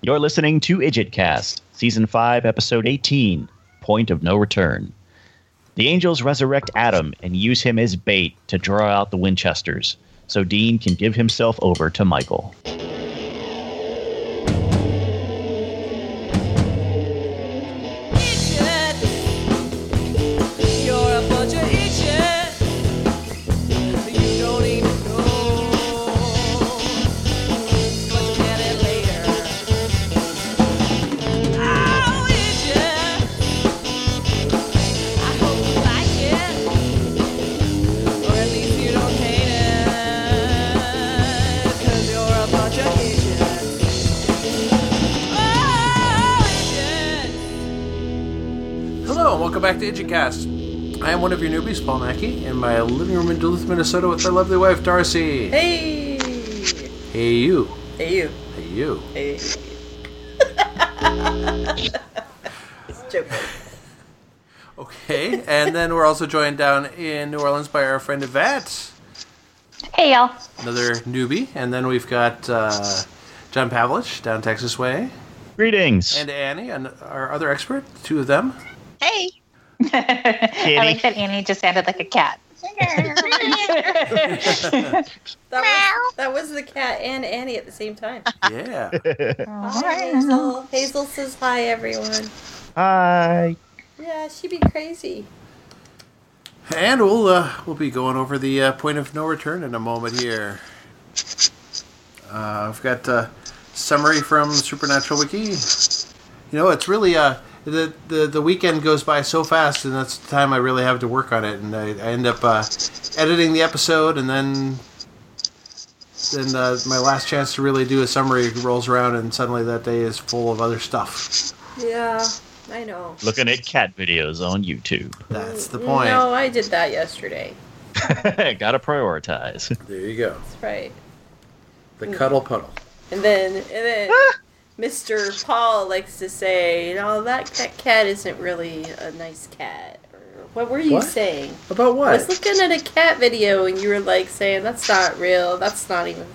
You're listening to Idjitcast, Season 5, Episode 18 Point of No Return. The angels resurrect Adam and use him as bait to draw out the Winchesters, so Dean can give himself over to Michael. Back to Idjitcast. I am one of your newbies, Paul Mackey, in my living room in Duluth, Minnesota with my lovely wife, Darcy. Hey! Hey, you. Hey, you. Hey, you. Hey. It's joking. Okay, and then we're also joined down in New Orleans by our friend Yvette, Hey y'all. another newbie. And then we've got uh, John Pavlich down Texas Way, Greetings! and Annie, and our other expert, two of them. Hey. I like that Annie just sounded like a cat. That was, that was the cat and Annie at the same time. Yeah. Hi, Hazel. Hazel says hi, everyone. Hi! Yeah, she'd be crazy. And we'll uh, we'll be going over the uh, point of no return in a moment here. Uh, I've got a summary from Supernatural Wiki. You know, it's really uh, the, the the weekend goes by so fast, and that's the time I really have to work on it, and I, I end up uh, editing the episode, and then then uh, my last chance to really do a summary rolls around, and suddenly that day is full of other stuff. Yeah, I know. Looking at cat videos on YouTube. That's the point. No, I did that yesterday. Gotta prioritize. There you go. That's right. The cuddle puddle. And then, and then Mr. Paul likes to say, "No, that that cat isn't really a nice cat." Or, what were you What? saying? About what? I was looking at a cat video, and you were like saying, "That's not real. That's not even.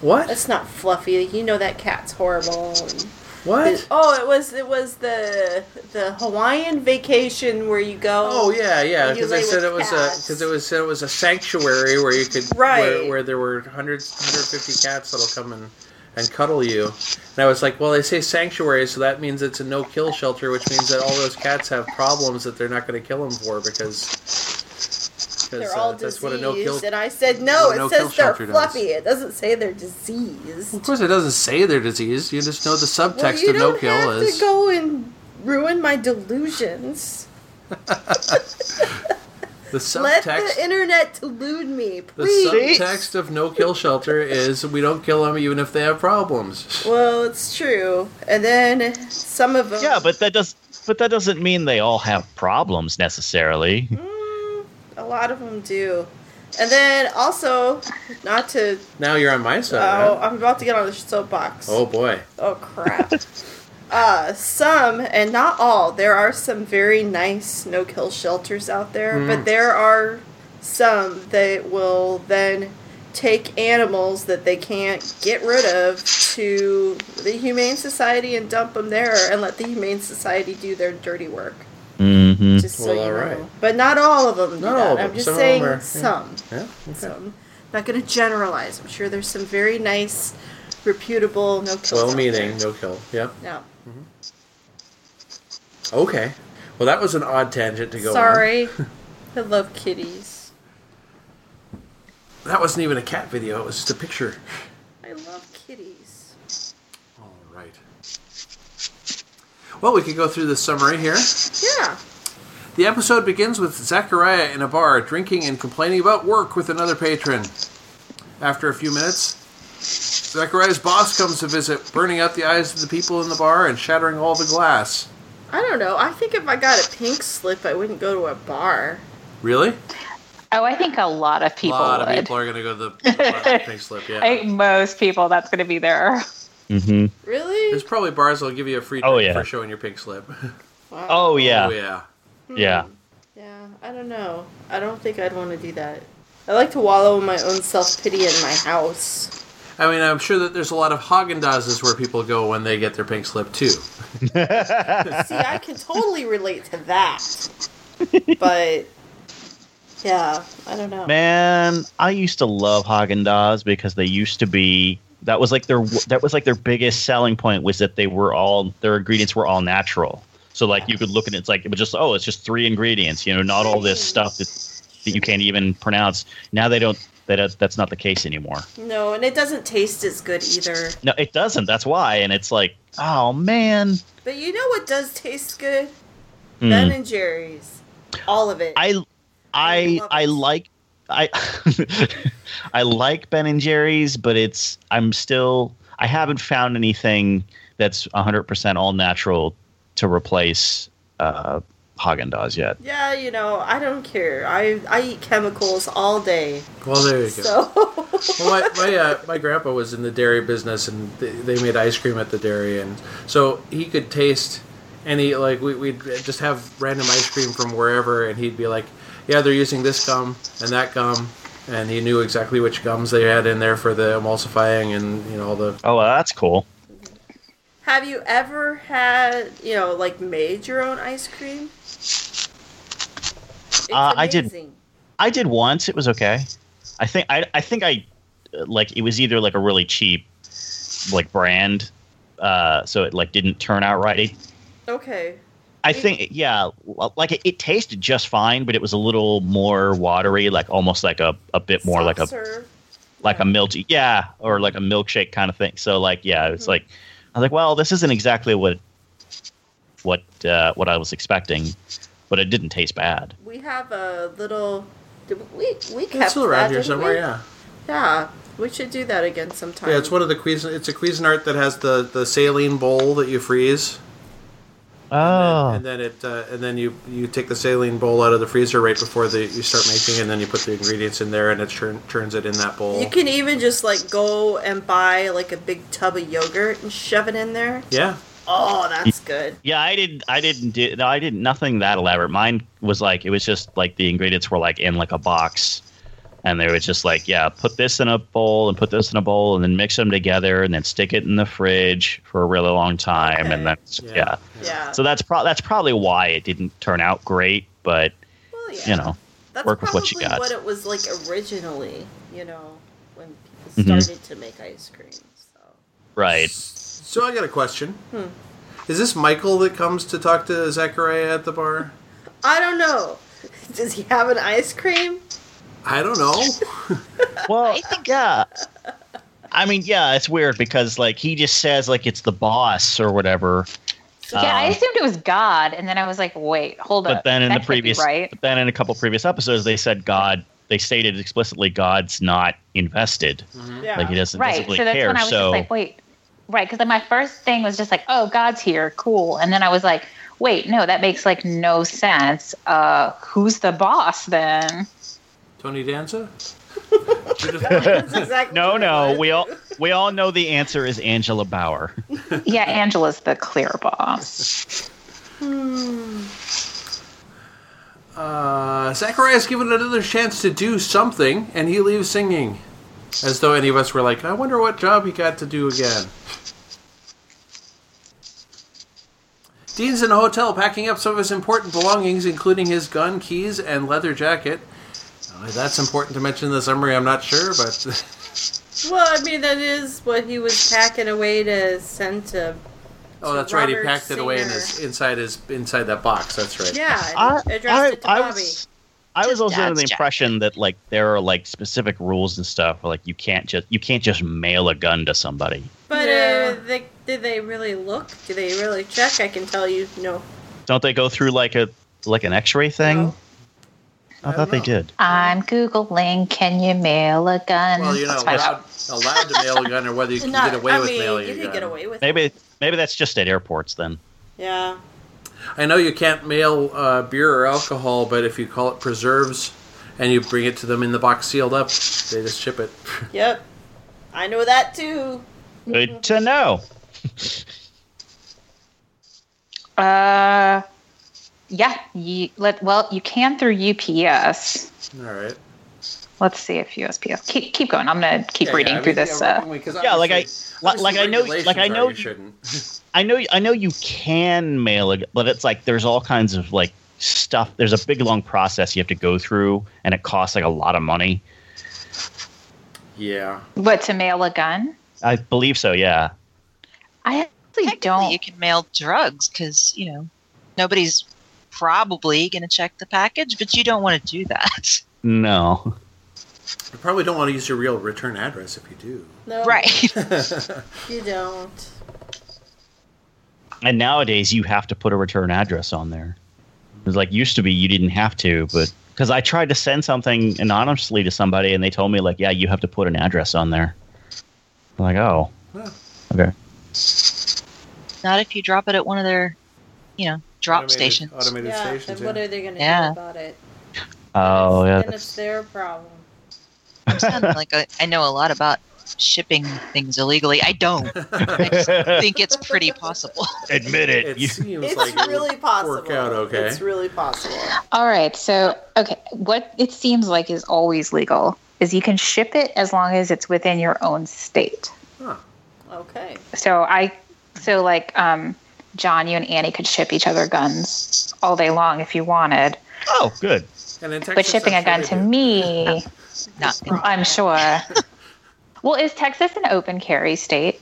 What? That's not fluffy. You know that cat's horrible." And What? oh, it was it was the the Hawaiian vacation where you go. Oh yeah, yeah. Because I said it was a because it was said it was a sanctuary where you could Right. where, where there were hundreds, 150 cats that'll come and and cuddle you. And I was like, well, they say sanctuary, so that means it's a no kill shelter, which means that all those cats have problems that they're not going to kill them for because. They're uh, all that's diseased, what a no and I said no. It says they're shelter does. fluffy. It doesn't say they're diseased. Of course, it doesn't say they're diseased. You just know the subtext you of no kill is. You don't have to go and ruin my delusions. the Let subtext. the internet delude me, please. the subtext of no kill shelter is we don't kill them even if they have problems. Well, it's true. And then some of them. Yeah, but that does but that doesn't mean they all have problems necessarily. Mm, a lot of them do. And then also, not to. Now you're on my side. Oh, huh? I'm about to get on the soapbox. Oh boy. Oh crap. uh, some and not all. There are some very nice no-kill shelters out there, Mm. but there are some that will then take animals that they can't get rid of to the Humane Society and dump them there, and let the Humane Society do their dirty work. Mm-hmm. Just so Well, you know. alright. But not all of them. do Not that. all of I'm just Some saying are- yeah. some. Yeah. Okay. Some. Not going to generalize. I'm sure there's some very nice, reputable no-kill. Well meaning, no kill. Yep. No. Mm-hmm. Okay. Well, that was an odd tangent to go on. Sorry. I love kitties. That wasn't even a cat video. It was just a picture. I love kitties. All right. Well, we could go through the summary here. Yeah. The episode begins with Zachariah in a bar drinking and complaining about work with another patron. After a few minutes, Zachariah's boss comes to visit, burning out the eyes of the people in the bar and shattering all the glass. I don't know. I think if I got a pink slip, I wouldn't go to a bar. Really? Oh, I think a lot of people a lot would. of people are going to go to the, the pink slip. Yeah. I think most people that's going to be there. Mm-hmm. Really? There's probably bars that'll give you a free Oh, drink yeah. for showing your pink slip. Wow. Oh yeah. Oh yeah. Yeah. Yeah, I don't know. I don't think I'd want to do that. I like to wallow in my own self pity in my house. I mean, I'm sure that there's a lot of Haagen Dazs where people go when they get their pink slip too. See, I can totally relate to that. But yeah, I don't know. Man, I used to love Haagen Dazs because they used to be that was like their that was like their biggest selling point was that they were all their ingredients were all natural. So like you could look at it, it's like it was just oh, it's just three ingredients, you know, not all this stuff that that you can't even pronounce. Now they don't that that's not the case anymore. No, and it doesn't taste as good either. No, it doesn't. That's why, and it's like oh man, But you know what does taste good? Hmm. Ben and Jerry's. All of it. I I love I like I I like Ben and Jerry's, but it's I'm still I haven't found anything that's 100% all natural to replace uh, Haagen Dazs yet. yeah, you know, I don't care. I I eat chemicals all day. Well, there you go. So well, my my, uh, my grandpa was in the dairy business, and they, they made ice cream at the dairy, and so he could taste any like we, we'd just have random ice cream from wherever, and he'd be like, "Yeah, they're using this gum and that gum," and he knew exactly which gums they had in there for the emulsifying and you know all the. Oh, well, that's cool. have you ever had, you know, like made your own ice cream? Uh, I did. I did once. It was okay. I think I I think I like it was either like a really cheap like brand uh so it like didn't turn out right. Okay. I think, yeah, like it, it tasted just fine, but it was a little more watery, like almost like a, a bit more like a like a milk, yeah, or like a milkshake kind of thing. So like, yeah, it's like I was like, well, this isn't exactly what uh, what I was expecting, but it didn't taste bad. We have a little. did We we kept It's still around that, here didn't somewhere, we? yeah. Yeah, we should do that again sometime. Yeah, it's one of the Cuisin. It's a Cuisinart that has the the saline bowl that you freeze. Oh, and then it uh, and then you you take the saline bowl out of the freezer right before the you start making and then you put the ingredients in there and it churn, turns it in that bowl You can even just like go and buy like a big tub of yogurt and shove it in there. yeah Oh, that's good. yeah, I didn't, I didn't do, no, I didn't, nothing that elaborate. Mine was like, it was just like the ingredients were like in like a box, and they were just like, yeah, put this in a bowl and put this in a bowl, and then mix them together, and then stick it in the fridge for a really long time, Okay. and then Yeah. yeah. Yeah. So that's pro- that's probably why it didn't turn out great, but well, yeah. you know, that's work with what you got. what it was like originally. You know, when people mm-hmm. started to make ice cream. So. right. So i got a question Hmm. is this michael that comes to talk to zachariah at the bar I don't know. Does he have an ice cream? i don't know Well, I yeah. I mean, yeah, it's weird because like he just says like it's the boss or whatever, yeah, I Um, assumed it was God, and then I was like, wait, hold but up. But then in that the previous, right? but then in a couple previous episodes they said God, they stated explicitly God's not invested, Yeah. like he doesn't, Right. doesn't so that's care. when I was so just like, wait, right? Because then my first thing was just like, oh, God's here, cool. And then I was like, wait, no, that makes like no sense. Uh, who's the boss then? tony danza exactly no, no, we all we all know the answer is Angela Bower. yeah, Angela's the clear boss. uh, zachariah's given another chance to do something and he leaves singing as though any of us were like i wonder what job he got to do again Dean's in a hotel packing up some of his important belongings, including his gun, keys, and leather jacket. Uh, that's important to mention in the summary, I'm not sure, but Well, I mean, that is what he was packing away to send to. oh, to that's right. He Robert packed it away in his inside his inside that box. That's right. Yeah, I, and addressed it to I Bobby. was, I was also under the Dad's impression that like there are like specific rules and stuff. Where, like you can't just you can't just mail a gun to somebody. But Yeah. uh, they, did they really look? Do they really check? I can tell you, no. Don't they go through like a like an X-ray thing? No. I I thought don't they did. I'm Googling, can you mail a gun? Well, you're not allowed, allowed to mail a gun, or whether you can Not- get away I with mean, mailing you a could gun. get away with it. Maybe maybe that's just at airports then. Yeah. I know you can't mail uh, beer or alcohol, but if you call it preserves and you bring it to them in the box sealed up, they just ship it. Yep. I know that too. Good to know. Uh, yeah, you let well, you can through UPS. All right. Let's see if USPS. Keep keep going. I'm gonna keep Yeah, reading yeah, through mean, this. yeah, uh, Yeah, like I- like- like I know- like I know you you- shouldn't. I know I know you can mail it, but it's like there's all kinds of like stuff. There's a big long process you have to go through, and it costs like a lot of money. Yeah. what to mail a gun? I believe so. Yeah. I actually don't. you can mail drugs because you know nobody's probably going to check the package, but you don't want to do that, No. You probably don't want to use your real return address if you do. No, right? You don't. And nowadays you have to put a return address on there. It's like used to be you didn't have to, but because I tried to send something anonymously to somebody and they told me like, yeah, you have to put an address on there. I'm like, oh, Huh. okay. Not if you drop it at one of their, you know, drop Automated- stations. Automated Yeah, stations. and what are they going to Yeah. do about it? Oh yeah, Then that's- it's their problem. I'm sounding like I, I know a lot about shipping things illegally. I don't. I just think it's pretty possible. admit it. It You- seems It's like it really possible. Work out okay. It's really possible. All right. So, okay, what it seems like is always legal is you can ship it as long as it's within your own state. Huh. Okay. So I, so like, um, John, you and Annie could ship each other guns all day long if you wanted. oh, good. And in Texas, But shipping a I'm gun to they do. me, Not I'm sure. well, is Texas an open carry state?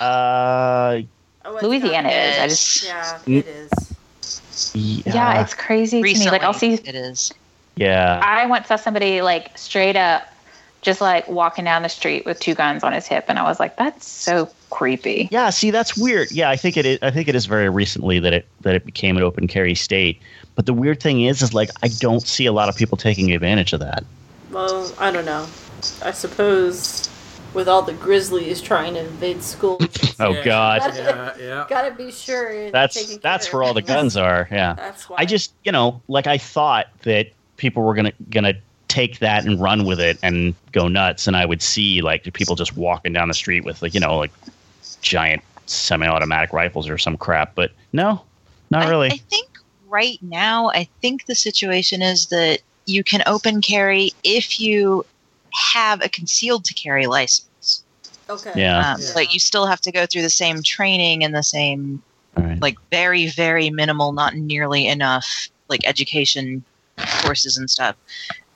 Uh, Oh, Louisiana not- is. I just Yeah, it is. yeah, yeah, it's crazy to me. Like I'll see it is. yeah. I once saw somebody like straight up just like walking down the street with two guns on his hip and I was like, that's so creepy. Yeah, see, that's weird. Yeah, I think it is. I think it is very recently that it that it became an open carry state. But the weird thing is, is like I don't see a lot of people taking advantage of that. Well, I don't know. I suppose with all the grizzlies trying to invade schools, Oh Yeah. God, Yeah, yeah. gotta be sure. that's taking that's care where all the guns are. Yeah, That's why. I just you know like I thought that people were gonna gonna take that and run with it and go nuts, and I would see like people just walking down the street with like you know like giant semi-automatic rifles or some crap. But no, not I, really. I think right now, I think the situation is that you can open carry if you have a concealed to carry license. okay. yeah. Um, Yeah. But you still have to go through the same training and the same, All right. like, very, very minimal, not nearly enough, like, education courses and stuff.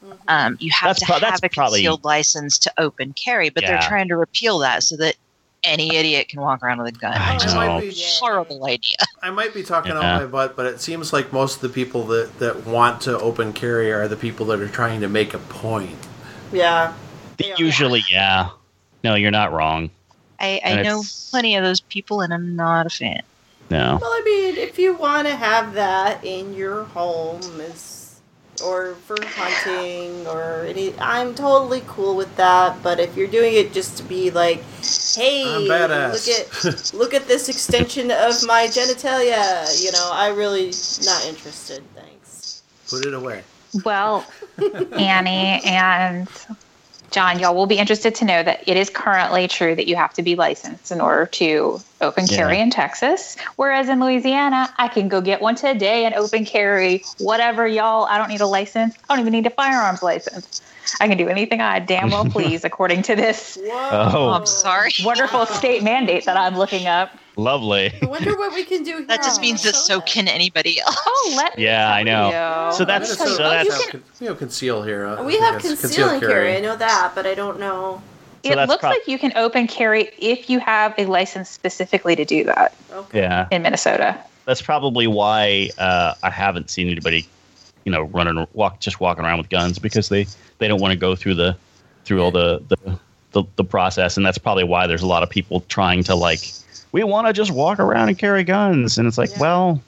Mhm. Um, you have That's to pro- have a probably- concealed license to open carry, but they're trying to repeal that so that any idiot can walk around with a gun. I oh, which is know. a Might be- horrible idea. I might be talking Yeah. out my butt, but it seems like most of the people that, that want to open carry are the people that are trying to make a point. Yeah. Usually, yeah. No, you're not wrong. I, I know plenty of those people, and I'm not a fan. No. Well, I mean, if you want to have that in your home, is or for hunting or any, I'm totally cool with that. But if you're doing it just to be like, hey, look at look at this extension of my genitalia, you know, I really not interested. Thanks. Put it away. Well, Annie and John, y'all will be interested to know that it is currently true that you have to be licensed in order to open carry Yeah. in Texas. Whereas in Louisiana, I can go get one today and open carry whatever, y'all. I don't need a license. I don't even need a firearms license. I can do anything I damn well please according to this Whoa. Oh. Um, I'm sorry. wonderful state mandate that I'm looking up. Lovely. I wonder what we can do here. That just means that so can anybody else. Oh, let me Yeah, I know. you. So that's- Let me tell you. so Oh, that's- you have, can- con- we conceal here. uh, We have guess. conceal and carry. I know that, but I don't know. So it looks prob- like you can open carry if you have a license specifically to do that Okay. Yeah. in Minnesota. That's probably why uh, I haven't seen anybody, you know, running walk just walking around with guns because they they don't want to go through the through all the the, the the process, and that's probably why there's a lot of people trying to like we want to just walk around and carry guns, and it's like, Yeah. well,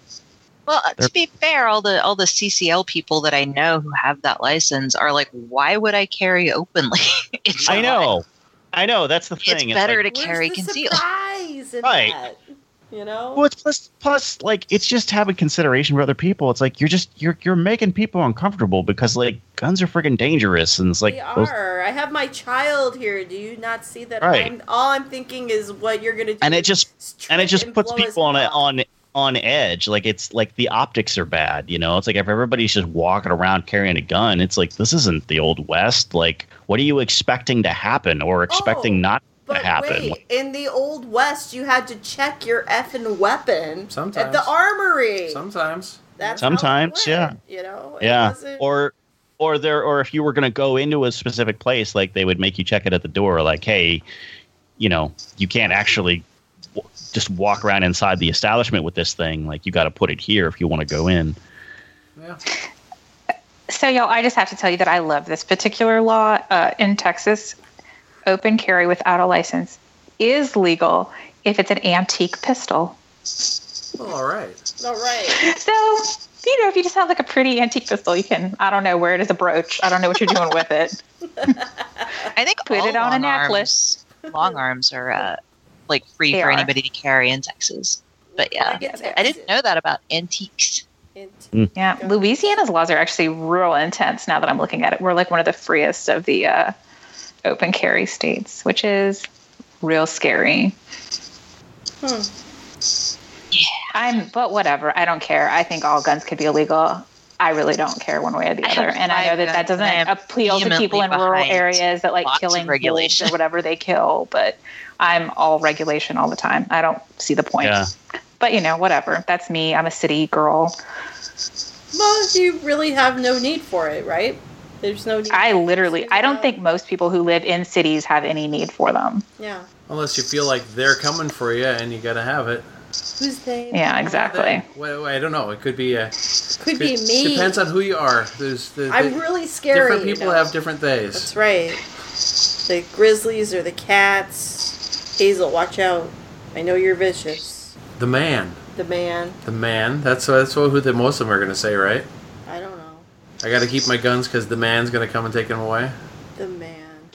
Well, uh, to be fair, all the all the CCL people that I know who have that license are like, why would I carry openly? it's I not. know, I know that's the thing. It's thing. better like, to carry concealed. Right. that? You know? Well, it's plus plus like it's just having consideration for other people. It's like you're just you're you're making people uncomfortable because like guns are freaking dangerous, and it's like they those- are. I have my child here. Do you not see that? Right. I'm, all I'm thinking is what you're gonna do. and it just and it just puts people on a, off. on on edge. Like it's like the optics are bad. You know, it's like if everybody's just walking around carrying a gun, it's like this isn't the old west. Like, what are you expecting to happen or expecting Oh, not But happen? wait, in the old west, you had to check your effing weapon sometimes at the armory. Sometimes. That's how it Sometimes, yeah. You know, yeah wasn't- or or there or if you were going to go into a specific place like they would make you check it at the door like hey you know you can't actually w- just walk around inside the establishment with this thing like you got to put it here if you want to go in Yeah. So, y'all, I just have to tell you that I love this particular law uh, in Texas. Open carry without a license is legal if it's an antique pistol. All right. all right. So, you know, if you just have like a pretty antique pistol, you can, I don't know, wear it as a brooch. I don't know what you're doing with it. I think Put all it on a long necklace. Arms, long arms are uh, like free They for are. anybody to carry in Texas. But yeah, Like it I didn't know that about antiques. Int- Yeah. Louisiana's laws are actually real intense now that I'm looking at it. We're like one of the freest of the uh, open carry states, which is real scary. Hmm. I'm, but whatever. I don't care. I think all guns could be illegal. I really don't care one way or the other. have And I know that that five guns, and I doesn't appeal to people in rural areas that like killing regulation. or whatever they kill. But I'm all regulation all the time. I don't see the point. Yeah. But you know, whatever. That's me. I'm a city girl. Well, you really have no need for it, right? There's no need. I literally, I don't think most people who live in cities have any need for them. Yeah. Unless you feel like they're coming for you and you got to have it. Who's they? Yeah, exactly. Well, I don't know. It could be. Uh, Could be me. Depends on who you are. There's. The, I'm really scary. Different you people know. have different days. That's right. The grizzlies or the cats. Hazel, watch out. I know you're vicious. The man. The man. The man. That's that's what who the most of them are gonna say, right? I don't know. I got to keep my guns because the man's gonna come and take them away. The man.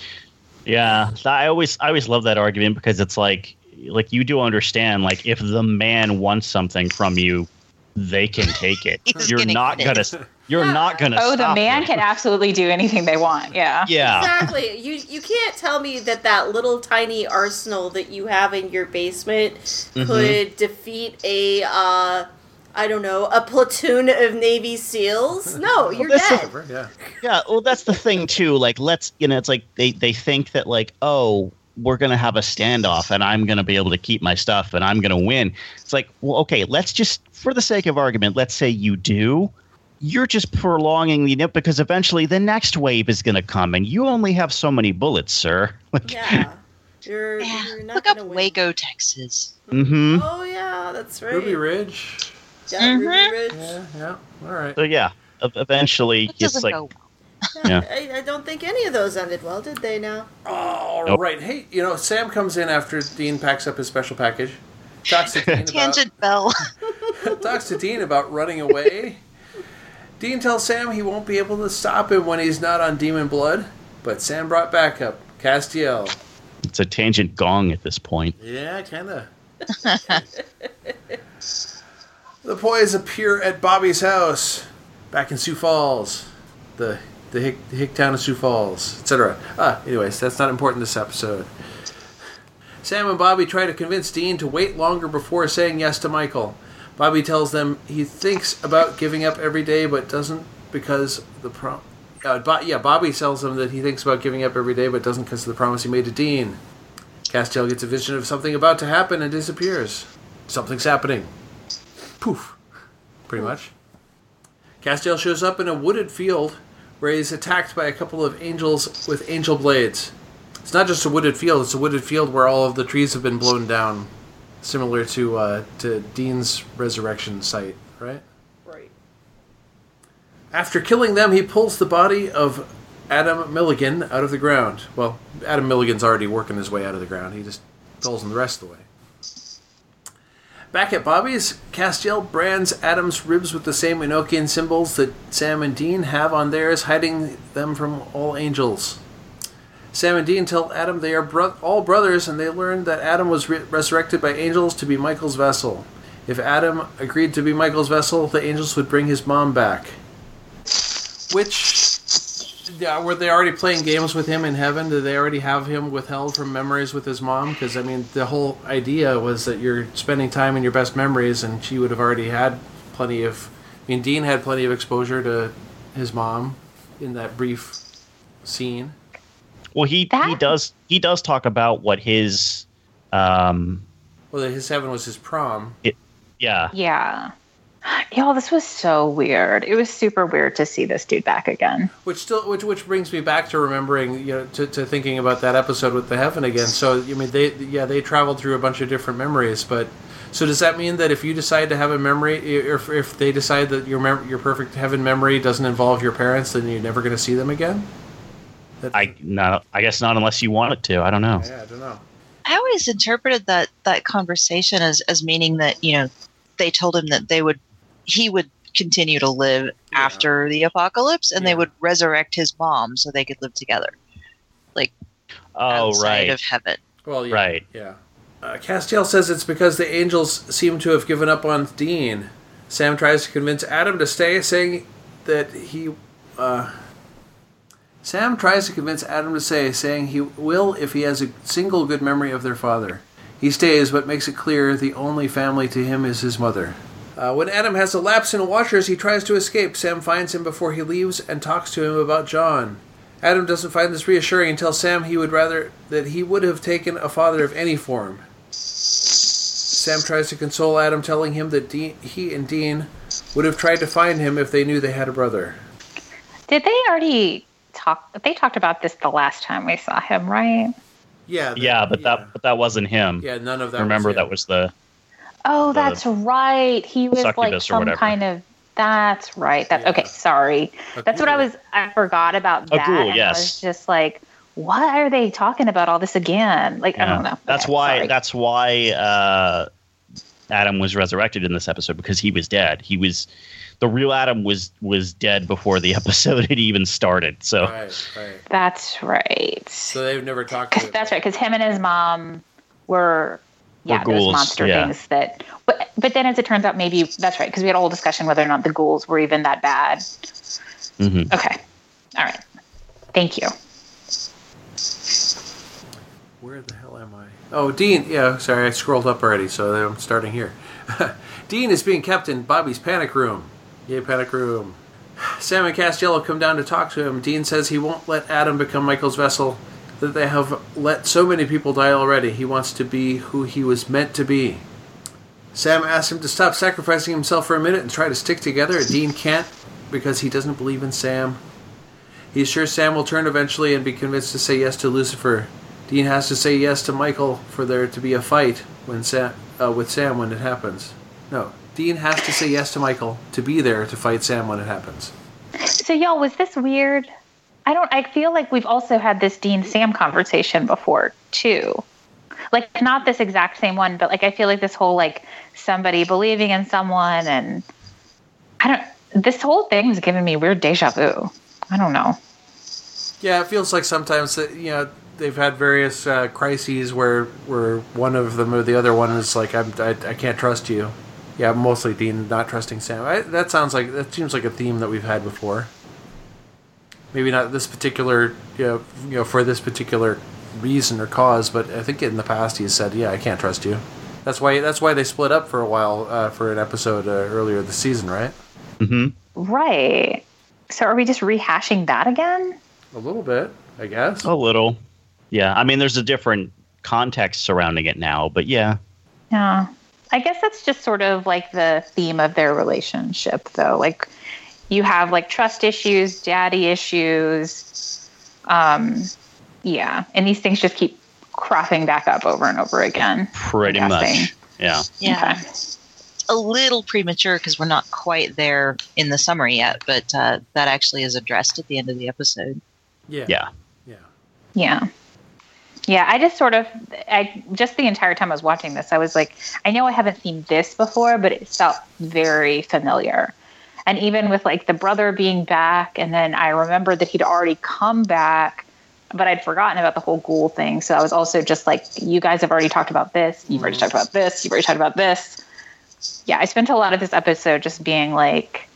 yeah i always i always love that argument because it's like like you do understand like if the man wants something from you they can take it you're gonna not gonna it. you're not gonna Oh, the man them. can absolutely do anything they want. Yeah. yeah Exactly. You you can't tell me that that little tiny arsenal that you have in your basement Mm-hmm. could defeat a uh I don't know, a platoon of Navy SEAls? No, you're that's dead. Whatever, Yeah. Yeah, well, that's the thing too. Like, let's you know, it's like they they think that like, oh, we're gonna have a standoff, and I'm gonna be able to keep my stuff, and I'm gonna win. It's like, well, okay, let's just, for the sake of argument, let's say you do. You're just prolonging the nip because eventually the next wave is gonna come, and you only have so many bullets, sir. Like, Yeah. You're, Yeah, you're not look up win. Waco, Texas. mm-hmm. Oh yeah, that's right. Ruby Ridge. Yeah, Mhm. Ruby Ridge. Yeah. Yeah. All right. So yeah, eventually That it's like, go. Yeah. I, I don't think any of those ended well, did they? Now. All Nope. right. Hey, you know, Sam comes in after Dean packs up his special package. Talks to Dean about, Tangent bell. talks to Dean about running away. Dean tells Sam he won't be able to stop him when he's not on demon blood, but Sam brought backup. Castiel. it's a tangent gong at this point. Yeah, kinda. the boys appear at Bobby's house, back in Sioux Falls, the the hick, the hick town of Sioux Falls, etc. Ah, anyways, that's not important this episode. Sam and Bobby try to convince Dean to wait longer before saying yes to Michael. Bobby tells them he thinks about giving up every day, but doesn't because the prom. Uh, Bo- yeah, Bobby tells them that he thinks about giving up every day, but doesn't because of the promise he made to Dean. Castiel gets a vision of something about to happen and disappears. Something's happening. Poof. Pretty much. Castiel shows up in a wooded field where he's attacked by a couple of angels with angel blades. It's not just a wooded field, it's a wooded field where all of the trees have been blown down, similar to uh, to Dean's resurrection site, right? Right. After killing them, he pulls the body of Adam Milligan out of the ground. Well, Adam Milligan's already working his way out of the ground. He just pulls him the rest of the way. Back at Bobby's, Castiel brands Adam's ribs with the same Enochian symbols that Sam and Dean have on theirs, hiding them from all angels. Sam and Dean tell Adam they are bro- all brothers, and they learn that Adam was re- resurrected by angels to be Michael's vessel. If Adam agreed to be Michael's vessel, the angels would bring his mom back. Which yeah, were they already playing games with him in heaven? Did they already have him withheld from memories with his mom? Because I mean, the whole idea was that you're spending time in your best memories, and she would have already had plenty of. I mean, Dean had plenty of exposure to his mom in that brief scene. Well, he he does he does talk about what his um Well, his heaven was his prom. yeah Yeah. Y'all, this was so weird. It was super weird to see this dude back again. Which still, which which brings me back to remembering, you know, to, to thinking about that episode with the heaven again. So, I mean, they, yeah, they traveled through a bunch of different memories, but so does that mean that if you decide to have a memory, if if they decide that your mem- your perfect heaven memory doesn't involve your parents, then you're never going to see them again? That, I not I guess not unless you want it to. I don't know. yeah, I don't know. I always interpreted that that conversation as as meaning that you know they told him that they would he would continue to live Yeah. after the apocalypse and Yeah. they would resurrect his mom so they could live together Like, Oh outside right, of heaven. Well, yeah, right. Yeah. Uh, Castiel says it's because the angels seem to have given up on Dean. Sam tries to convince Adam to stay, saying that he. Uh, Sam tries to convince Adam to stay, saying he will if he has a single good memory of their father. He stays, but makes it clear the only family to him is his mother. Uh, when Adam has a lapse in watchers, he tries to escape. Sam finds him before he leaves and talks to him about John. Adam doesn't find this reassuring and tells Sam he would rather that he would have taken a father of any form. Sam tries to console Adam, telling him that Dean, he and Dean would have tried to find him if they knew they had a brother. Did they already talk? They talked about this the last time we saw him, right? Yeah, the- Yeah, but yeah. that but that wasn't him. yeah, none of that. Remember was that was the Oh, The that's right. He was like some kind of. That's right. That's Yeah. okay. Sorry. A That's what I was. I forgot about A that. ghoul, and I was just like, why are they talking about all this again? Like, I don't know. That's Okay, why sorry. that's why uh, Adam was resurrected in this episode because he was dead. He was the real Adam was was dead before the episode had even started. So Right, right. That's right. So they've never talked to 'Cause that's right. Because him and his mom were. Yeah, Were those ghouls, monster yeah. things that, but but then as it turns out, maybe that's right because we had a whole discussion whether or not the ghouls were even that bad. mhm. Okay, all right, thank you. Where the hell am I? Oh, Dean. Yeah, sorry, I scrolled up already, so I'm starting here. Dean is being kept in Bobby's panic room. Yay, panic room. Sam and Castiel come down to talk to him. Dean says he won't let Adam become Michael's vessel, that they have let so many people die already. He wants to be who he was meant to be. Sam asks him to stop sacrificing himself for a minute and try to stick together. Dean can't because he doesn't believe in Sam. He's sure Sam will turn eventually and be convinced to say yes to Lucifer. Dean has to say yes to Michael for there to be a fight when Sam, uh, with Sam when it happens. No, Dean has to say yes to Michael to be there to fight Sam when it happens. So y'all, was this weird? I don't. I feel like we've also had this Dean Sam conversation before too. Like not this exact same one, but like I feel like this whole like somebody believing in someone and I don't. This whole thing thing's giving me weird deja vu. I don't know. Yeah, it feels like sometimes that you know they've had various uh, crises where where one of them or the other one is like I'm, I I can't trust you. Yeah, mostly Dean not trusting Sam. I, that sounds like that seems like a theme that we've had before. Maybe not this particular you know, you know for this particular reason or cause, but I think in the past he's said, "Yeah, I can't trust you." That's why that's why they split up for a while uh, for an episode uh, earlier this season, right? Mhm. Right. So are we just rehashing that again? A little bit, I guess. a little. Yeah, I mean, there's a different context surrounding it now, but yeah, Yeah. I guess that's just sort of like the theme of their relationship, though. Like, you have like trust issues, daddy issues. Um, yeah. And these things just keep cropping back up over and over again. pretty much. Yeah. Yeah. Okay. a little premature because we're not quite there in the summary yet, but uh, that actually is addressed at the end of the episode. Yeah. Yeah. Yeah. Yeah. Yeah, I just sort of, I just the entire time I was watching this, I was like, I know I haven't seen this before, but it felt very familiar. And even with like the brother being back, and then I remembered that he'd already come back, but I'd forgotten about the whole ghoul thing. So I was also just like, you guys have already talked about this. You've already talked about this. You've already talked about this. Yeah, I spent a lot of this episode just being like,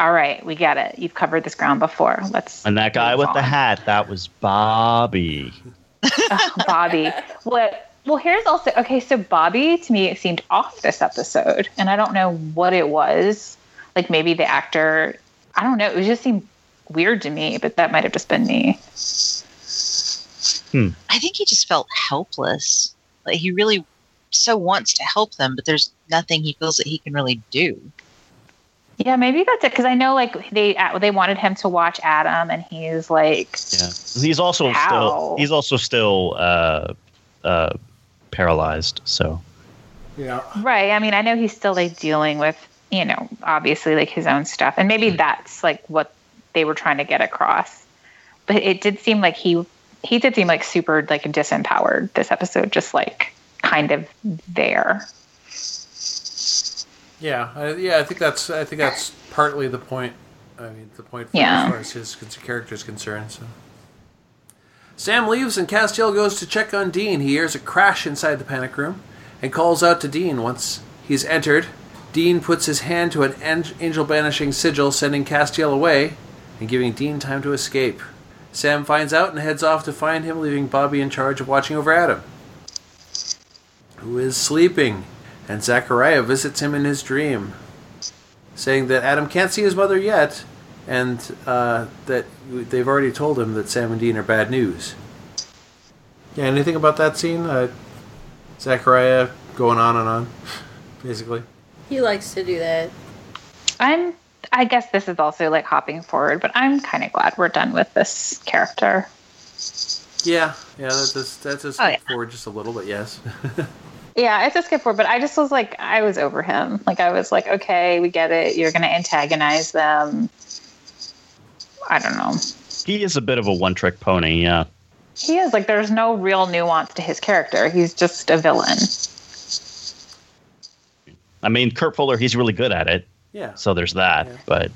all right, we get it. You've covered this ground before. Let's And that guy with the hat, that was Bobby. Oh, Bobby. What? Well, here's also okay. So Bobby to me it seemed off this episode, and I don't know what it was. Like maybe the actor. I don't know. It just seemed weird to me, but that might have just been me. I think he just felt helpless. Like he really so wants to help them, but there's nothing he feels that he can really do. Yeah, maybe that's it. Because I know like they they wanted him to watch Adam, and he's like, Yeah. He's also How? still he's also still uh uh paralyzed, so Yeah. right. I mean, I know he's still like dealing with you know obviously like his own stuff, and maybe hmm. that's like what they were trying to get across. But it did seem like he he did seem like super like disempowered this episode, just like kind of there. Yeah, I, yeah. I think that's I think that's partly the point. I mean, the point for, Yeah. as far as his, his character is concerned. So. Sam leaves and Castiel goes to check on Dean. He hears a crash inside the panic room and calls out to Dean. Once he's entered, Dean puts his hand to an an- angel banishing sigil, sending Castiel away and giving Dean time to escape. Sam finds out and heads off to find him, leaving Bobby in charge of watching over Adam, who is sleeping and Zachariah visits him in his dream, saying that Adam can't see his mother yet, and uh, that they've already told him that Sam and Dean are bad news. Yeah, anything about that scene? Uh, Zachariah going on and on, basically. He likes to do that. I'm. I guess this is also like hopping forward, but I'm kind of glad we're done with this character. Yeah, yeah, that's does, that does Oh, skip yeah. forward just a little bit, yes. Yeah, it's a skip forward, but I just was like, I was over him. Like, I was like, okay, we get it. You're going to antagonize them. I don't know. he is a bit of a one trick pony, yeah. He is like, there's no real nuance to his character. He's just a villain. I mean Kurt Fuller, he's really good at it, yeah. so there's that. Yeah. But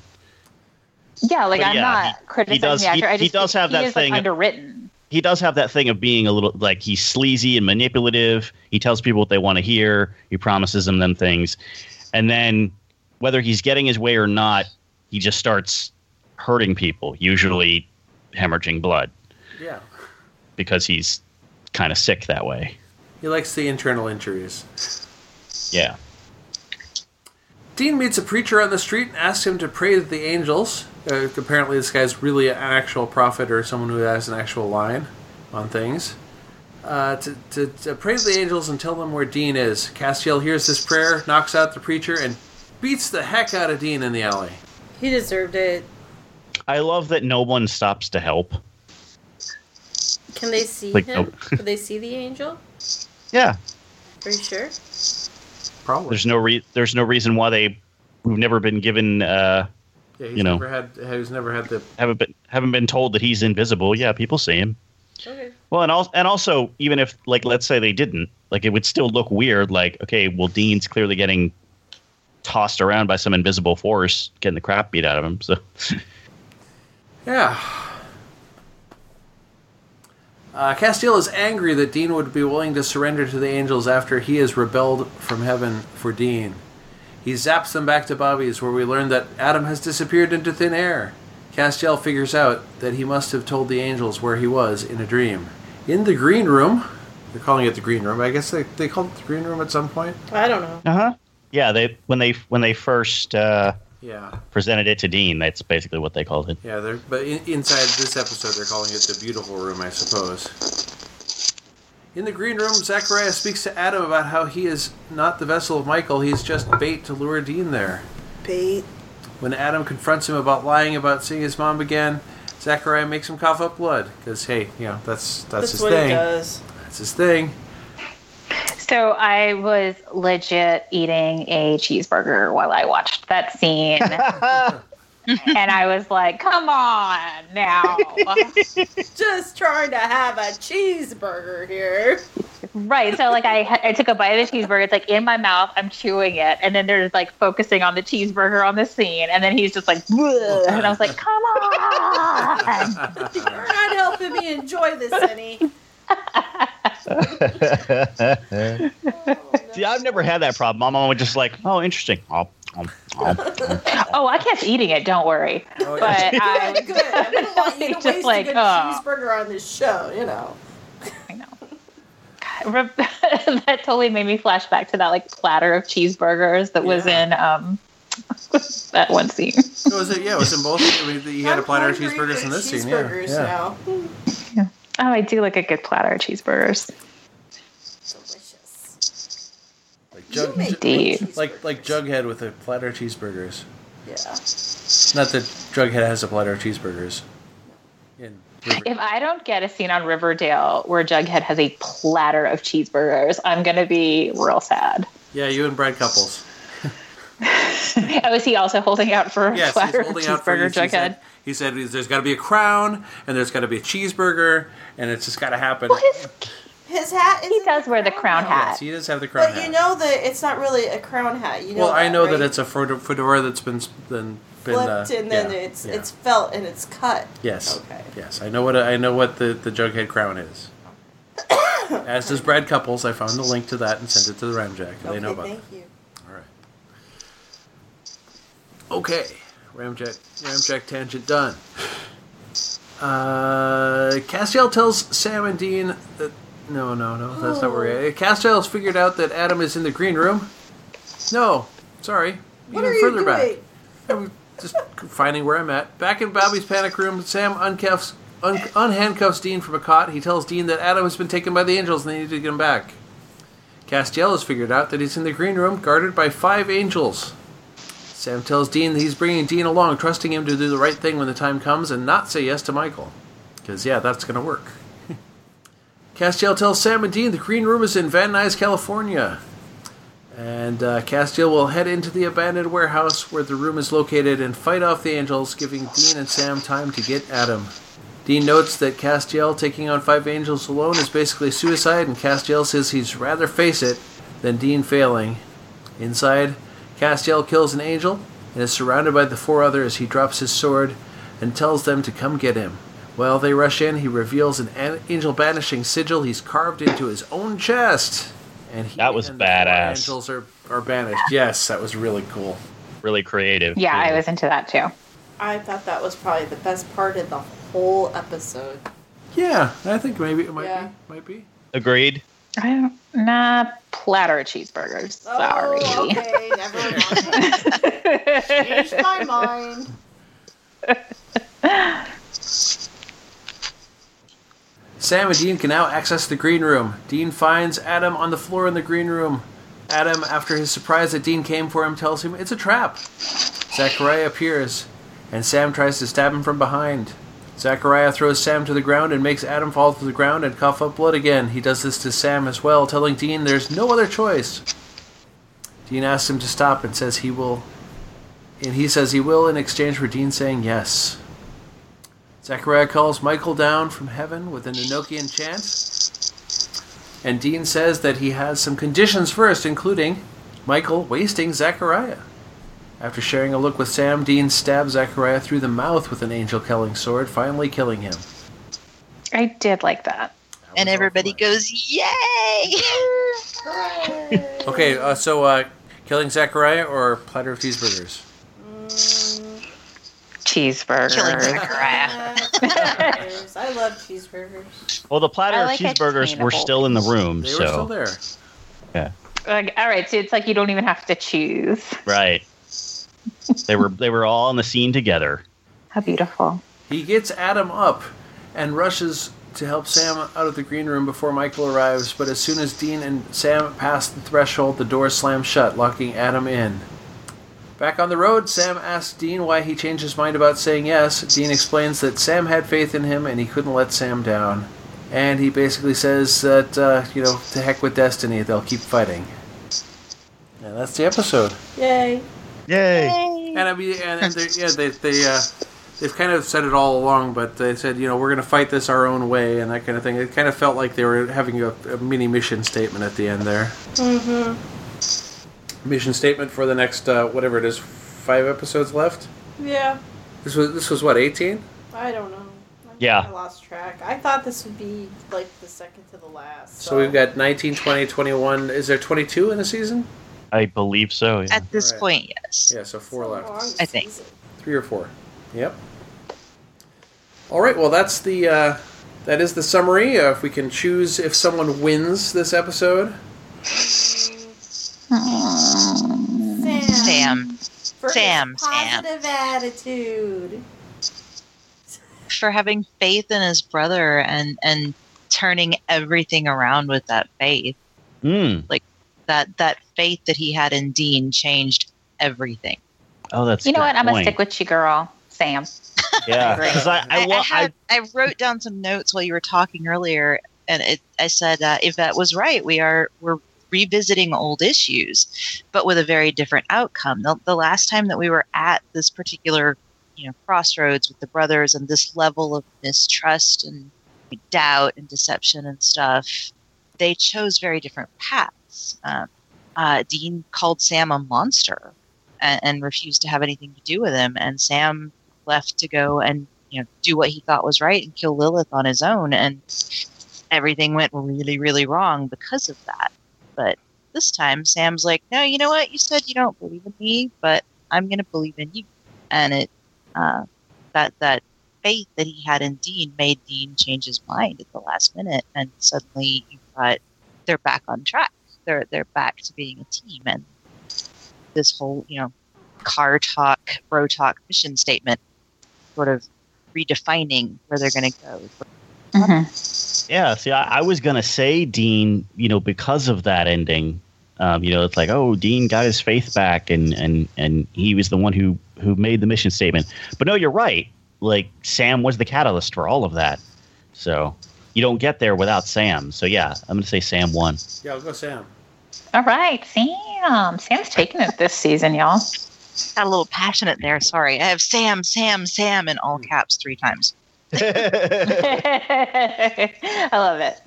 Yeah, like But I'm yeah, not he- criticizing he does- the actor. he- I he does have he that is, like, thing- underwritten. he does have that thing of being a little like he's sleazy and manipulative. He tells people what they want to hear. He promises them them things, and then whether he's getting his way or not, he just starts hurting people, usually hemorrhaging blood Yeah. because he's kind of sick that way. He likes the internal injuries. Yeah. Dean meets a preacher on the street and asks him to pray to the angels. Uh, apparently, this guy's really an actual prophet or someone who has an actual line on things. Uh, to, to, to pray to the angels and tell them where Dean is. Castiel hears this prayer, knocks out the preacher, and beats the heck out of Dean in the alley. He deserved it. I love that no one stops to help. Can they see Like, him? nope. Can they see the angel? Yeah. Are you sure? Probably. There's no re- there's no reason why they we've never been given uh yeah, he's you know. never had. He's never had the. haven't been haven't been told that he's invisible. Yeah, people see him. Okay. Well, and also, and also, even if like let's say they didn't, like it would still look weird. Like, okay, well, Dean's clearly getting tossed around by some invisible force, getting the crap beat out of him. So, Yeah. Uh, Castiel is angry that Dean would be willing to surrender to the angels after he has rebelled from heaven for Dean. He zaps them back to Bobby's, where we learn that Adam has disappeared into thin air. Castiel figures out that he must have told the angels where he was in a dream. In the green room, they're calling it the green room. I guess they, they called it the green room at some point. I don't know. uh huh. Yeah, they when they when they first uh, Yeah, presented it to Dean, that's basically what they called it. yeah. They're, but in, inside this episode, they're calling it the beautiful room, I suppose. In the green room, Zachariah speaks to Adam about how he is not the vessel of Michael, he's just bait to lure Dean there. Bait. When Adam confronts him about lying about seeing his mom again, Zachariah makes him cough up blood. Because, hey, you know, that's, that's, That's his what thing. he does. That's his thing. So I was legit eating a cheeseburger while I watched that scene. and I was like, come on now. Just trying to have a cheeseburger here. right. So, like, I, I took a bite of the cheeseburger. It's like in my mouth. I'm chewing it. And then there's like focusing on the cheeseburger on the scene. And then he's just like, "Bleh." and I was like, come on. You're not helping me enjoy this any. See, I've never had that problem. My mom would just like, oh, interesting. I'll Um, um, um. Oh, I kept eating it. Don't worry. Oh, But yeah. I was Good. I wouldn't want you to Just waste like, a good oh. cheeseburger on this show, you know. I know. God, that totally made me flash back to that like platter of cheeseburgers that was in um that one scene. So was it? Yeah, it was in both. I mean, he had a I'm platter of cheeseburgers in this scene. Yeah, cheeseburgers yeah. Now. Oh, I do like a good platter of cheeseburgers. Delicious. Like jug, ju- Indeed. like like. Jughead with a platter of cheeseburgers. Yeah. Not that Jughead has a platter of cheeseburgers. In If I don't get a scene on Riverdale where Jughead has a platter of cheeseburgers, I'm gonna be real sad. yeah, you and Brad Couples. oh, is he also holding out for a Yes, platter he's of holding out for you. cheeseburger, He Jughead? He said there's got to be a crown and there's got to be a cheeseburger and it's just got to happen. Well, his, His hat is he does wear the crown hat. Yes, he does have the crown hat. But hat. you know that it's not really a crown hat. You know well, I know right? that it's a fedora fedora that's been been been uh, flipped and then yeah, it's yeah. it's felt and it's cut. yes, Okay. yes. I know what I know what the the Jughead crown is. As does Brad Couples. I found the link to that and sent it to the Ramjack. They know about thank it. you. All right. Okay, Ramjack Ramjack tangent done. Uh, Castiel tells Sam and Dean that no, no, no, that's not where. we Castiel's figured out that Adam is in the green room. No, sorry, What even are you further doing? back. I'm just finding where I'm at. Back in Bobby's panic room, Sam uncuffs, un- unhandcuffs Dean from a cot. He tells Dean that Adam has been taken by the angels and they need to get him back. Castiel has figured out that he's in the green room, guarded by five angels. Sam tells Dean that he's bringing Dean along, trusting him to do the right thing when the time comes and not say yes to Michael. Because, yeah, that's going to work. Castiel tells Sam and Dean the green room is in Van Nuys, California. And uh, Castiel will head into the abandoned warehouse where the room is located and fight off the angels, giving Dean and Sam time to get Adam. Dean notes that Castiel taking on five angels alone is basically suicide, and Castiel says he's rather face it than Dean failing. Inside, Castiel kills an angel and is surrounded by the four others. as He drops his sword and tells them to come get him. While they rush in, he reveals an an- angel banishing sigil he's carved into his own chest. And he That was and the badass. Angels are, are banished. Yes, that was really cool. Really creative. Yeah, I was into that too. I thought that was probably the best part of the whole episode. Yeah, I think maybe it might Yeah. be. Might be. Agreed. I don't, nah, platter of cheeseburgers. Oh, Sorry. Oh, okay, never mind. Changed my mind. Sam and Dean can now access the green room. Dean finds Adam on the floor in the green room. Adam, after his surprise that Dean came for him, tells him it's a trap. Zachariah appears, and Sam tries to stab him from behind. Zachariah throws Sam to the ground and makes Adam fall to the ground and cough up blood again. He does this to Sam as well, telling Dean there's no other choice. Dean asks him to stop and says he will, and he says he will in exchange for Dean saying yes. Zachariah calls Michael down from heaven with an Enochian chant. And Dean says that he has some conditions first, including Michael wasting Zachariah. After sharing a look with Sam, Dean stabs Zachariah through the mouth with an angel killing sword, finally killing him. I did like that. That And everybody fun. goes, Yay! Okay, uh, so uh, killing Zachariah or platter of cheeseburgers? Cheeseburgers. Killing Zachariah. Cheeseburgers. I love cheeseburgers. Well, the platter I of cheeseburgers were attainable still in the room, They so were still there. yeah, Like, all right, so it's like you don't even have to choose. right. They were they were all on the scene together. How beautiful. He gets Adam up and rushes to help Sam out of the green room before Michael arrives, but as soon as Dean and Sam pass the threshold, the door slams shut, locking Adam in. Back on the road, Sam asks Dean why he changed his mind about saying yes. Dean explains that Sam had faith in him and he couldn't let Sam down. And he basically says that, uh, you know, to heck with destiny, they'll keep fighting. And that's the episode. Yay. Yay! And I mean, and, and they, yeah, they they uh, they've kind of said it all along, but they said you know we're going to fight this our own way and that kind of thing. It kind of felt like they were having a, a mini mission statement at the end there. Mm-hmm. Mission statement for the next uh, whatever it is, five episodes left. Yeah. This was this was what eighteen. I don't know. Yeah. I lost track. I thought this would be like the second to the last. So we've got 19, 20, 21. Is there twenty two in the season? I believe so. Yeah. At this Right. point, yes. Yes. Yeah, so four So left. long I think. Three or four. Yep. All right. Well, that's the uh, that is the summary. Uh, if we can choose if someone wins this episode, Sam. Sam. For his Sam, Sam. Positive attitude. For having faith in his brother and and turning everything around with that faith. Mm. That that faith that he had in Dean changed everything. Oh, that's You know a good what? I'm gonna stick with you, girl. Sam. Yeah, agree. because I, I, I, I, had, I wrote down some notes while you were talking earlier, and it, I said uh, if that was right, we are we're revisiting old issues, but with a very different outcome. The, the last time that we were at this particular, you know, crossroads with the brothers and this level of mistrust and doubt and deception and stuff, they chose very different paths. Um, uh, Dean called Sam a monster and, and refused to have anything to do with him, and Sam left to go and you know do what he thought was right and kill Lilith on his own. And everything went really really wrong because of that. But this time Sam's like no you know what? You said you don't believe in me but I'm going to believe in you. And it uh, that that faith that he had in Dean made Dean change his mind at the last minute. And suddenly you thought they're back on track they're they're back to being a team and this whole you know car talk bro talk mission statement sort of redefining where they're going to go. Mhm. Yeah, see, I, I was gonna say Dean, you know, because of that ending, um, you know, it's like, oh, Dean got his faith back, and and and he was the one who who made the mission statement. But no, you're right. Like Sam was the catalyst for all of that. So you don't get there without Sam. So yeah, I'm gonna say Sam won. yeah, I'll go Sam. All right, Sam. Sam's taking it this season, y'all. Got a little passionate there. Sorry. I have Sam, Sam, Sam in all caps three times. I love it.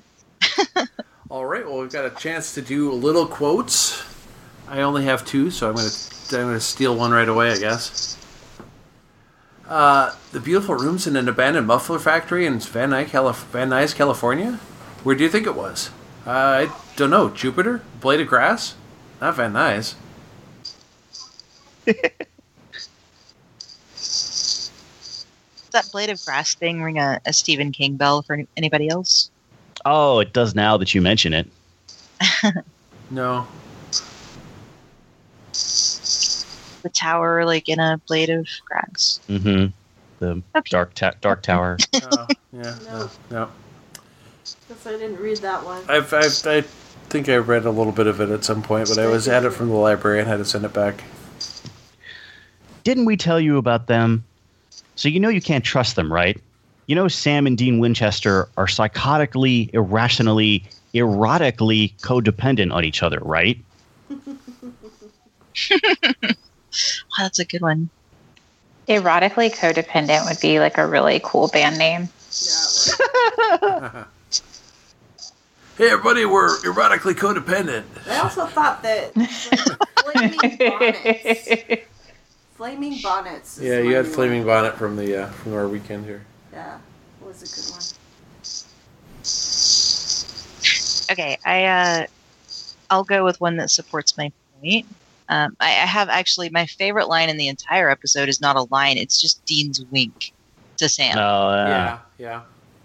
All right. Well, we've got a chance to do little quotes. I only have two, so I'm gonna I'm gonna steal one right away, I guess. Uh, the beautiful rooms in an abandoned muffler factory in Van Nuys, Calif- Van Nuys, California. Where do you think it was? Uh, I don't know. Jupiter? Blade of Grass? Not Van Nuys. Does that blade of grass thing ring a, a Stephen King bell for anybody else? oh, it does now that you mention it. No. The tower, like in a blade of grass. Mm-hmm. The Okay. dark ta- dark tower. Uh, yeah. No. No. No. Guess I didn't read that one. I've, I've I think I read a little bit of it at some point, but I was at it from the library and had to send it back. Didn't we tell you about them? So you know you can't trust them, right? You know Sam and Dean Winchester are psychotically, irrationally, erotically codependent on each other, right? Wow, that's a good one. Erotically codependent would be like a really cool band name. Yeah. Hey, everybody, we're erotically codependent. I also thought that flaming bonnets. Flaming bonnets. is Yeah, you had Flaming one. Bonnet from the uh, from our weekend here. Yeah, it was a good one. Okay, I uh, I'll go with one that supports my point. Um, I, I have actually my favorite line in the entire episode is not a line; it's just Dean's wink to Sam. Oh, uh, yeah, yeah.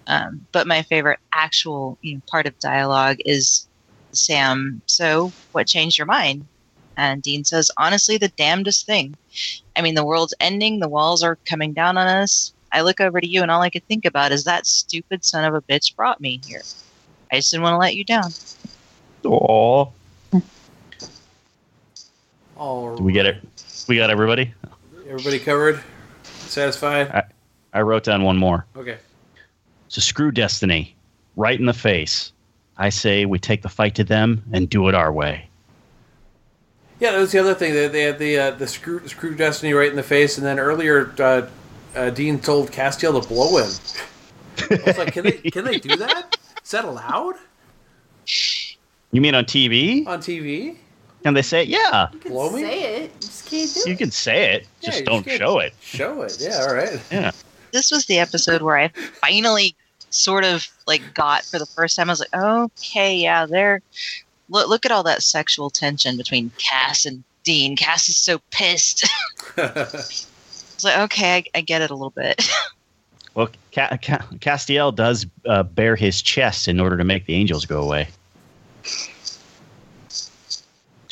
Um, but my favorite actual you know, part of dialogue is Sam. So, what changed your mind? And Dean says, honestly, the damnedest thing. I mean, the world's ending. The walls are coming down on us. I look over to you, and all I could think about is that stupid son of a bitch brought me here. I just didn't want to let you down. Aw. All Do we get it? We got everybody? Everybody covered? Satisfied? I wrote down one more. Okay. So screw destiny. Right in the face. I say we take the fight to them and do it our way. Yeah, that was the other thing. They, they had the uh, the screw screw Destiny right in the face, and then earlier uh, uh, Dean told Castiel to blow him. I was like, can they can they do that? Is that allowed Shh You mean on TV? on TV? Can they say it? Yeah. You can Blow me? say it, you just can't do You it. can say it. Yeah, Just you don't can't show it. Show it. Yeah. All right. Yeah. This was the episode where I finally sort of like got for the first time. I was like, okay, yeah, they're look, look at all that sexual tension between Cass and Dean. Cass is so pissed. it's like, okay, I, I get it a little bit. Well, Ca- Ca- Castiel does uh, bare his chest in order to make the angels go away.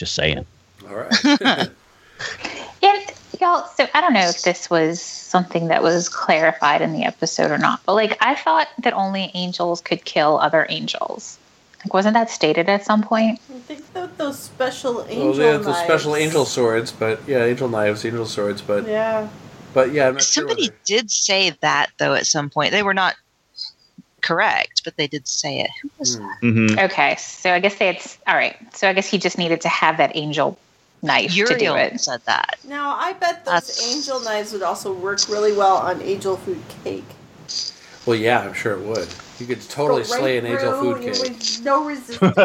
Just saying. All right. Yeah, y'all. So I don't know if this was something that was clarified in the episode or not, but like I thought that only angels could kill other angels. Like, wasn't that stated at some point? I think that those special well, angel they have the special angel swords, but yeah, angel knives, angel swords, but Yeah. but yeah, I'm not sure Somebody whether- did say that though at some point. They were not correct, but they did say it. Who was Hmm. that? hmm Okay, so I guess they had. All right, so I guess he just needed to have that angel knife to do it. said that. Now I bet those That's- angel knives would also work really well on angel food cake. Well, yeah, I'm sure it would. You could totally Go right slay an angel food cake. With no resistance.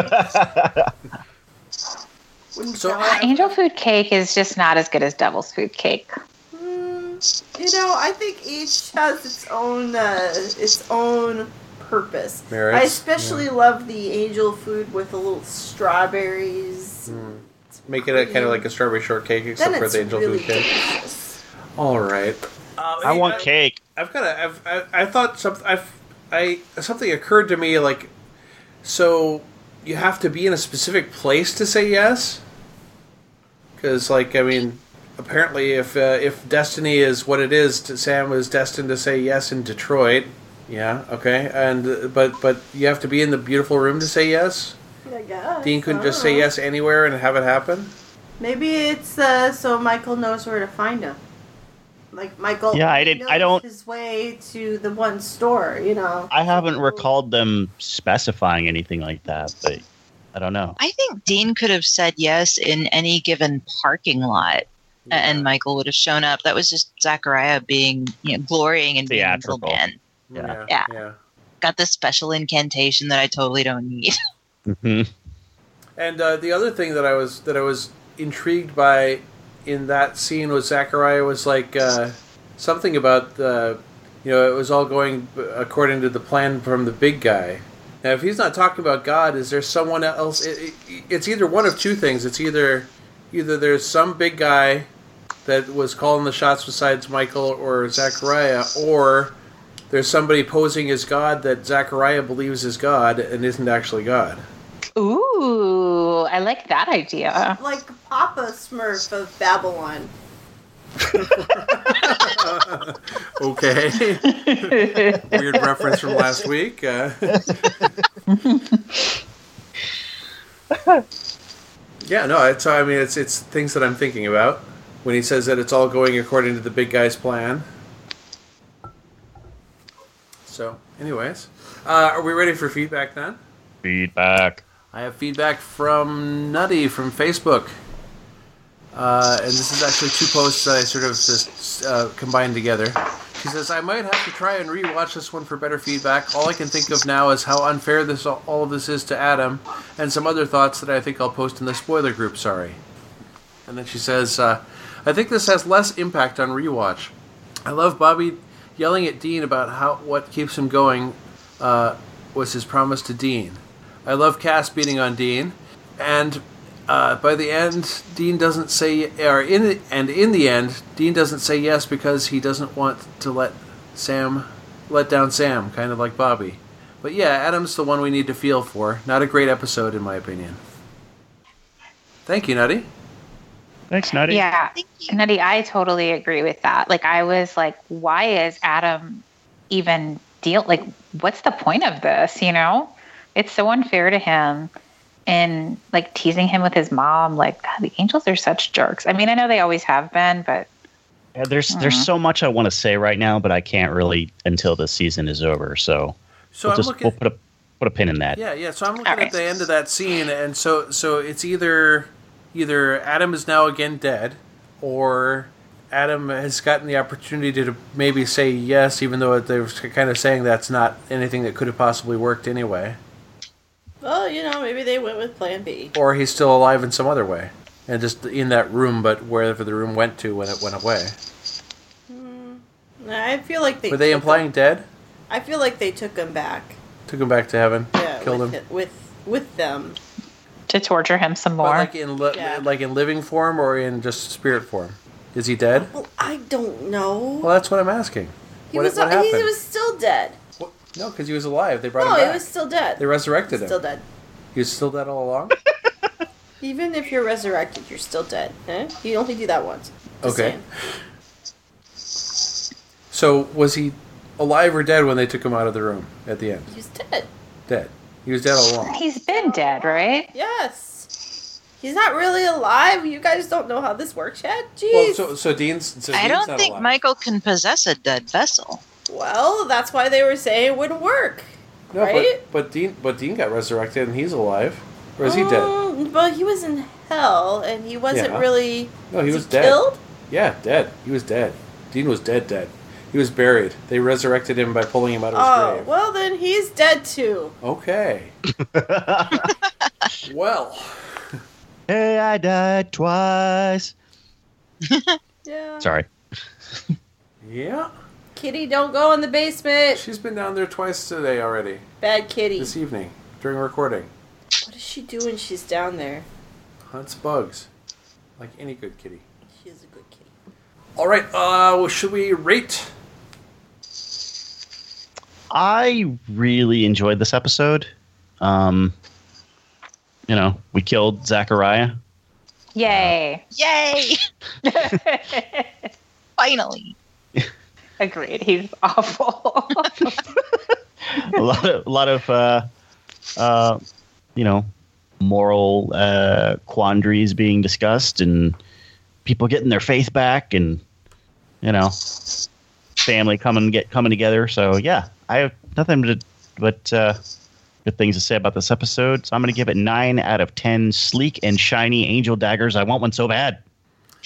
So sound I- like- Angel food cake is just not as good as devil's food cake. Mm, you know, I think each has its own uh, its own purpose. Merits, I especially love the angel food with a little strawberries. Hmm. Make it a, kind of like a strawberry shortcake, Then except for it's the angel really food cake. delicious. All right. Uh, I hey, want cake. I've got a. I've, I, I thought something. I've. I something occurred to me like, so you have to be in a specific place to say yes. Because, like, I mean, apparently, if uh, if destiny is what it is, t- Sam was destined to say yes in Detroit. Yeah. Okay. And uh, but but you have to be in the beautiful room to say yes. I guess. Dean couldn't just don't say yes anywhere and have it happen. Maybe it's uh, so Michael knows where to find him. Like Michael. Yeah, I didn't- I don't- His way to the one store, you know. I haven't recalled them specifying anything like that, but I don't know. I think Dean could have said yes in any given parking lot, a- and Michael would have shown up. That was just Zachariah being, you know, glorying and being a Theatrical. Middleman. Yeah. Yeah. Yeah. Got this special incantation that I totally don't need. hmm And uh, the other thing that I was that I was intrigued by in that scene was Zachariah was like uh, something about the you know it was all going according to the plan from the big guy. Now, if he's not talking about God, is there someone else? It, it, it's either one of two things. It's either either there's some big guy that was calling the shots besides Michael or Zachariah, or there's somebody posing as God that Zachariah believes is God and isn't actually God. Ooh, I like that idea. Like Papa Smurf of Babylon. Okay. Weird reference from last week. Uh, yeah, no, it's I mean it's it's things that I'm thinking about when he says that it's all going according to the big guy's plan. So, anyways, uh, are we ready for feedback then? Feedback. I have feedback from Nutty from Facebook. Uh, and this is actually two posts that I sort of just uh, combined together. She says, I might have to try and rewatch this one for better feedback. All I can think of now is how unfair this all of this is to Adam, and some other thoughts that I think I'll post in the spoiler group, sorry. And then she says, uh, I think this has less impact on rewatch. I love Bobby yelling at Dean about how what keeps him going uh, was his promise to Dean. I love Cass beating on Dean, and uh, by the end, Dean doesn't say, or in the, and in the end, Dean doesn't say yes because he doesn't want to let Sam let down Sam, kind of like Bobby. But yeah, Adam's the one we need to feel for. Not a great episode, in my opinion. Thank you, Nutty. Thanks, Nutty. Yeah, Thank you. Nutty, I totally agree with that. Like, I was like, why is Adam even deal? Like, what's the point of this? You know, it's so unfair to him. And like teasing him with his mom, like God, the angels are such jerks. I mean, I know they always have been, but Yeah, there's there's Mhm. so much I want to say right now, but I can't really until the season is over. So, So we'll I'm just looking. we'll put a put a pin in that. Yeah, yeah. So I'm looking Alright. at the end of that scene, and so so it's either either Adam is now again dead, or Adam has gotten the opportunity to maybe say yes, even though they were kind of saying that's not anything that could have possibly worked anyway, Well, you know, maybe they went with Plan B. or he's still alive in some other way, and just in that room, but wherever the room went to when it went away. Hmm. I feel like they Were they implying him- dead? I feel like they took him back. Took him back to heaven, Yeah, killed with him. it- with with them. To torture him some But more. like in li- Yeah. like in living form or in just spirit form? Is he dead? Well, I don't know. Well, that's what I'm asking. he what, was what he happened? was still dead. What- No, because he was alive. They brought No, him he was still dead. They resurrected him. Still dead. He was still dead all along. Even if you're resurrected, you're still dead. Eh? You only do that once. Just Okay. saying. so was he alive or dead when they took him out of the room at the end? He's dead. Dead. He was dead all along. He's been dead, right? Yes. He's not really alive. You guys don't know how this works yet. Jeez. Well, so so Dean's. So I Dean's don't not think alive. Michael can possess a dead vessel. Well, that's why they were saying it wouldn't work. No, right? but but Dean but Dean got resurrected and he's alive. Or is he dead? Mm, But he was in hell, and he wasn't Yeah. really. No, he was was dead. killed. Yeah, dead. He was dead. Dean was dead. Dead. He was buried. They resurrected him by pulling him out of his Oh, grave. well then he's dead too. Okay. well, hey, I died twice. Yeah. Sorry. yeah. Kitty, don't go in the basement. She's been down there twice today already. Bad kitty. This evening during recording. What does she do when she's down there? Hunts bugs, like any good kitty. She's a good kitty. All right. Uh, well, should we rate? I really enjoyed this episode. Um, you know, we killed Zachariah. Yay. Yay! Finally. Agreed. He's awful. a lot of, a lot of, uh, uh, you know, moral uh, quandaries being discussed, and people getting their faith back, and you know, family coming get coming together. So yeah, I have nothing to, but uh, good things to say about this episode. So I'm going to give it nine out of ten. Sleek and shiny angel daggers. I want one so bad.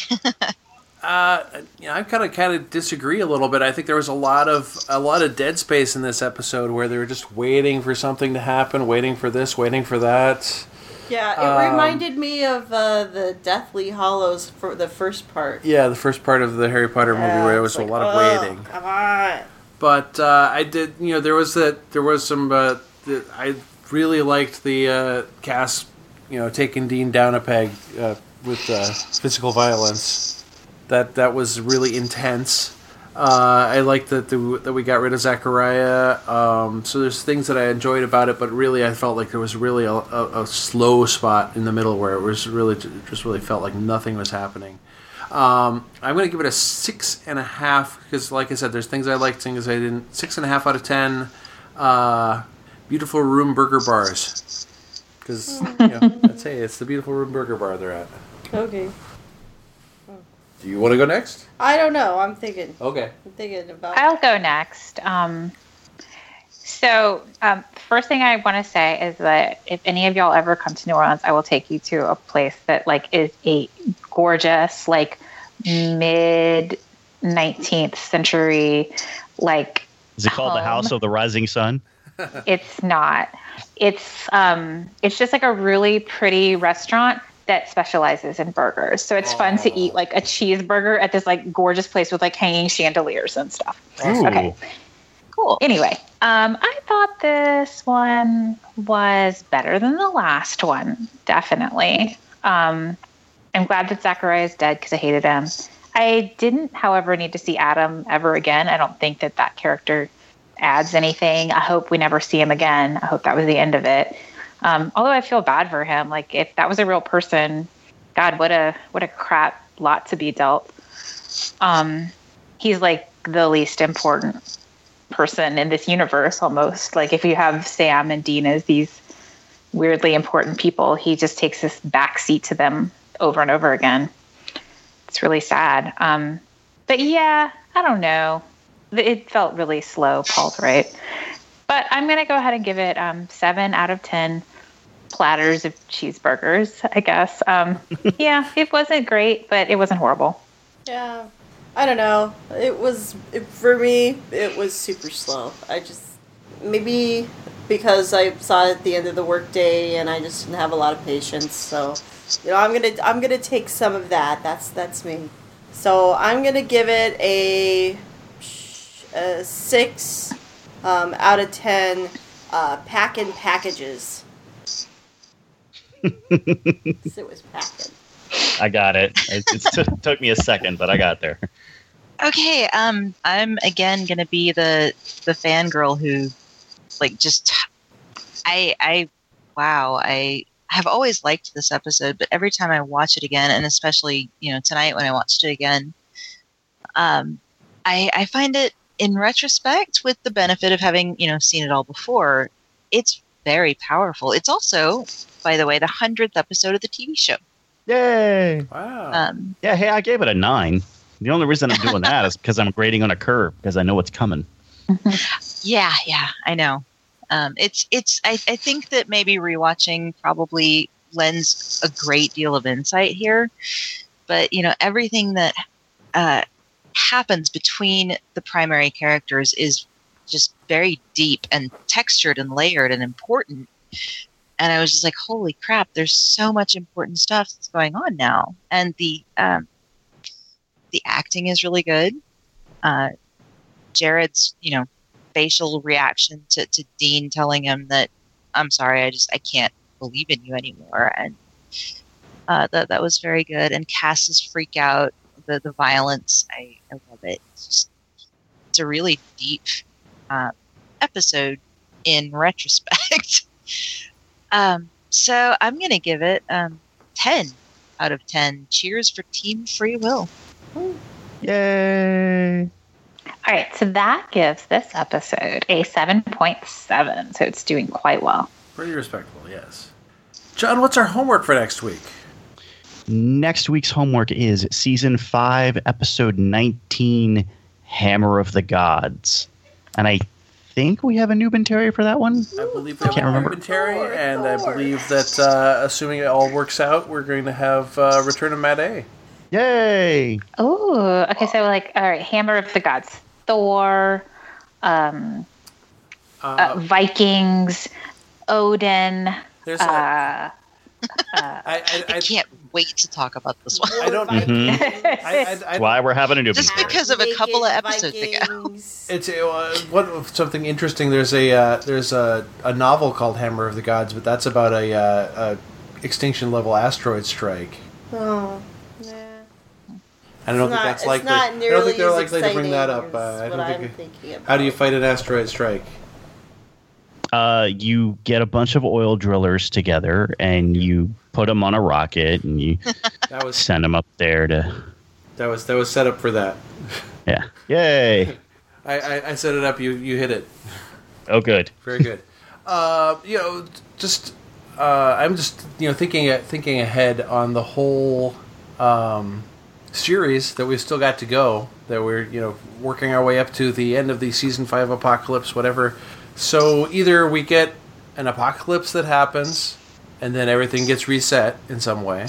Uh, you know, I kind of kind of disagree a little bit. I think there was a lot of a lot of dead space in this episode where they were just waiting for something to happen, waiting for this, waiting for that. Yeah, it Um, reminded me of uh, the Deathly Hallows for the first part. Yeah, the first part of the Harry Potter movie where it's was a lot of "Ugh, waiting. Come on. But uh, I did, you know, there was that there was some. Uh, the, I really liked the uh, Cass, you know, taking Dean down a peg uh, with uh, physical violence. That that was really intense. Uh, I liked that the, that we got rid of Zachariah. Um, so there's things that I enjoyed about it, but really I felt like there was really a, a, a slow spot in the middle where it was really just really felt like nothing was happening. Um, I'm going to give it a six and a half because, like I said, there's things I liked, things I didn't. Six and a half out of ten. Uh, beautiful room burger bars. Because you know, that's hey, it's the beautiful room burger bar they're at. Okay. Do you want to go next? I don't know. I'm thinking. Okay. I'm thinking about. I'll go next. Um, so, um, first thing I want to say is that if any of y'all ever come to New Orleans, I will take you to a place that like is a gorgeous, like mid 19th century, like Is it called the House of the Rising Sun? it's not. It's um, it's just like a really pretty restaurant that specializes in burgers. So it's fun to Oh. eat like a cheeseburger at this like gorgeous place with like hanging chandeliers and stuff. Ooh. Okay. Cool. Anyway, um, I thought this one was better than the last one, definitely. Um, I'm glad that Zachariah is dead because I hated him. I didn't, however, need to see Adam ever again. I don't think that that character adds anything. I hope we never see him again. I hope that was the end of it. Um, although I feel bad for him. Like if that was a real person, God, what a what a crap lot to be dealt. Um, he's like the least important person in this universe almost. Like if you have Sam and Dean as these weirdly important people, he just takes this back seat to them over and over again. It's really sad. Um, but yeah, I don't know. It felt really slow. Paul's right. But I'm going to go ahead and give it um, seven out of 10 platters of cheeseburgers, I guess. Um, yeah, it wasn't great, but it wasn't horrible. Yeah. I don't know. It was it, for me. It was super slow. I just maybe because I saw it at the end of the workday and I just didn't have a lot of patience. So you know, I'm gonna I'm gonna take some of that. That's that's me. So I'm gonna give it a, a six um, out of ten. Uh, pack in packages. it was packing. I got it. It, it t- took me a second, but I got there. Okay, um, I'm again gonna be the the fangirl who, like, just I I wow I have always liked this episode, but every time I watch it again, and especially you know tonight when I watched it again, um, I I find it in retrospect with the benefit of having you know seen it all before, it's very powerful. It's also, by the way, the hundredth episode of the TV show. Yay! Wow. Um, Yeah, hey, I gave it a nine. The only reason I'm doing that is because I'm grading on a curve because I know what's coming. Yeah, yeah, I know. Um, it's it's. I, I think that maybe rewatching probably lends a great deal of insight here, but you know everything that uh, happens between the primary characters is just very deep and textured and layered and important. And I was just like, holy crap! There's so much important stuff that's going on now, and the um, the acting is really good. Uh, Jared's, you know, facial reaction to, to Dean telling him that I'm sorry, I just I can't believe in you anymore, and uh, that that was very good. And Cass's freak out, the the violence, I, I love it. It's, just, it's a really deep uh, episode in retrospect. um, so I'm gonna give it um, ten out of ten. Cheers for Team Free Will. Yay! All right, so that gives this episode a 7.7, so it's doing quite well. Pretty respectable, yes. John, what's our homework for next week? Next week's homework is season five, episode 19, Hammer of the Gods. And I think we have a new Terry for that one. I believe I we can't have remember. Terry, and I believe that uh, assuming it all works out, we're going to have uh, Return of Mad A. Yay! Oh, okay, so like, all right, Hammer of the Gods, Thor, um, uh, Uh, Vikings, Odin, there's a, uh, I, I, I I, can't wait to talk about this one. I don't. Mhm. I, I, I, I, That's why we're having a new Just Terry. because of a couple of episodes ago. Vikings. It's uh, what something interesting. There's a uh, there's a, a novel called Hammer of the Gods, but that's about a, uh, a extinction level asteroid strike. Oh, yeah. I don't It's think not- that's likely. I don't think they're likely to bring that up. Uh, I don't think. How do you fight an asteroid strike? Uh, you get a bunch of oil drillers together and you put them on a rocket and you That was send them up there to. that was that was set up for that. Yeah. Yay! I, I, I set it up. You you hit it. Oh, good. Very good. uh, you know, just uh, I'm just you know thinking thinking ahead on the whole um, series that we've still got to go. That we're you know working our way up to the end of the season five apocalypse, whatever. So either we get an apocalypse that happens, and then everything gets reset in some way,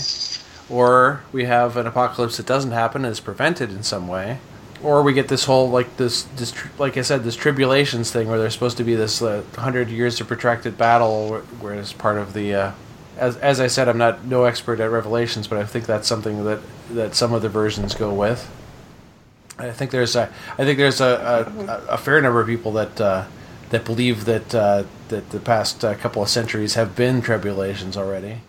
or we have an apocalypse that doesn't happen and is prevented in some way, or we get this whole like this this like I said this tribulations thing where there's supposed to be this uh, hundred years of protracted battle, where, it's part of the. Uh, as, as I said, I'm not no expert at Revelations, but I think that's something that that some of the versions go with. I think there's a I think there's a, a, a fair number of people that uh, that believe that uh, that the past uh, couple of centuries have been tribulations already.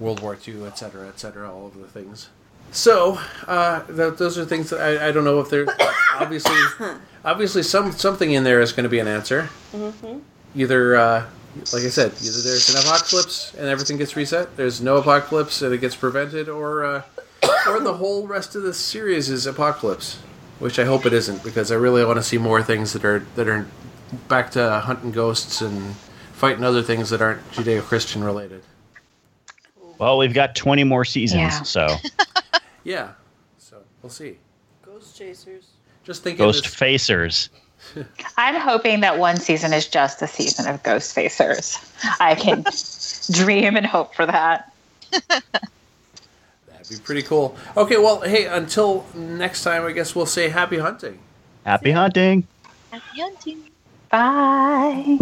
World War II, et cetera, et cetera, all of the things. So uh, th- those are things that I, I don't know if there's obviously obviously some something in there is going to be an answer. Either uh, like I said, either there's an apocalypse and everything gets reset. There's no apocalypse and it gets prevented, or uh, or the whole rest of the series is apocalypse, which I hope it isn't because I really want to see more things that are that are back to hunting ghosts and fighting other things that aren't Judeo-Christian related. Well, we've got 20 more seasons, Yeah. so Yeah, so we'll see. Ghost chasers. Just thinking. Ghost this- Facers. I'm hoping that one season is just a season of Ghost Facers. I can dream and hope for that. That'd be pretty cool. Okay, well, hey, until next time, I guess we'll say happy hunting. Happy hunting. Happy hunting. Bye.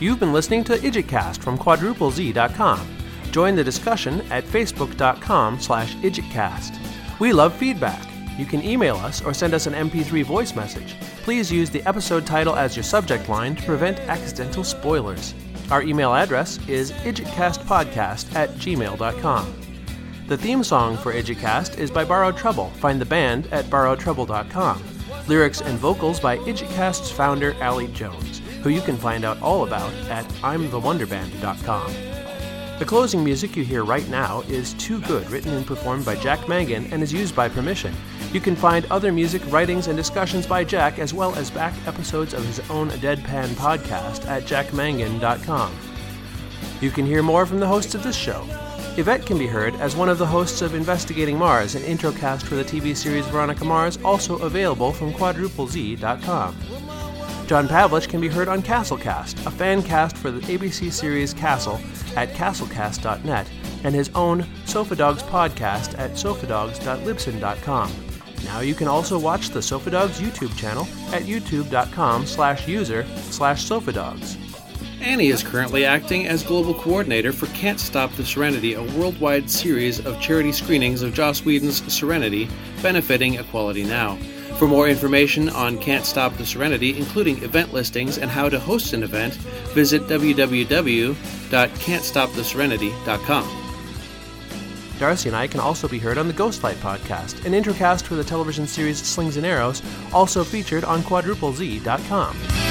You've been listening to IdjitCast from quadruplez.com. Join the discussion at facebook.com slash idjitcast. We love feedback. You can email us or send us an MP3 voice message. Please use the episode title as your subject line to prevent accidental spoilers. Our email address is idjitcastpodcast at gmail.com. The theme song for Idjitcast is by Borrowed Trouble. Find the band at borrowedtrouble.com. Lyrics and vocals by Idjitcast's founder, Allie Jones, who you can find out all about at I'mTheWonderBand.com. The closing music you hear right now is Too Good, written and performed by Jack Mangan and is used by permission. You can find other music, writings, and discussions by Jack, as well as back episodes of his own Deadpan podcast at jackmangan.com. You can hear more from the hosts of this show. Yvette can be heard as one of the hosts of Investigating Mars, an introcast for the TV series Veronica Mars, also available from quadruplez.com. John Pavlich can be heard on Castlecast, a fan cast for the ABC series Castle at castlecast.net, and his own Sofa Dogs podcast at sofadogs.libsyn.com. Now you can also watch the Sofa Dogs YouTube channel at youtube.com slash user slash sofadogs. Annie is currently acting as global coordinator for Can't Stop the Serenity, a worldwide series of charity screenings of Joss Whedon's Serenity, benefiting Equality Now. For more information on Can't Stop the Serenity, including event listings and how to host an event, visit www.can'tstoptheserenity.com. Darcy and I can also be heard on the Ghostlight podcast, an intercast for the television series Slings and Arrows, also featured on quadruplez.com.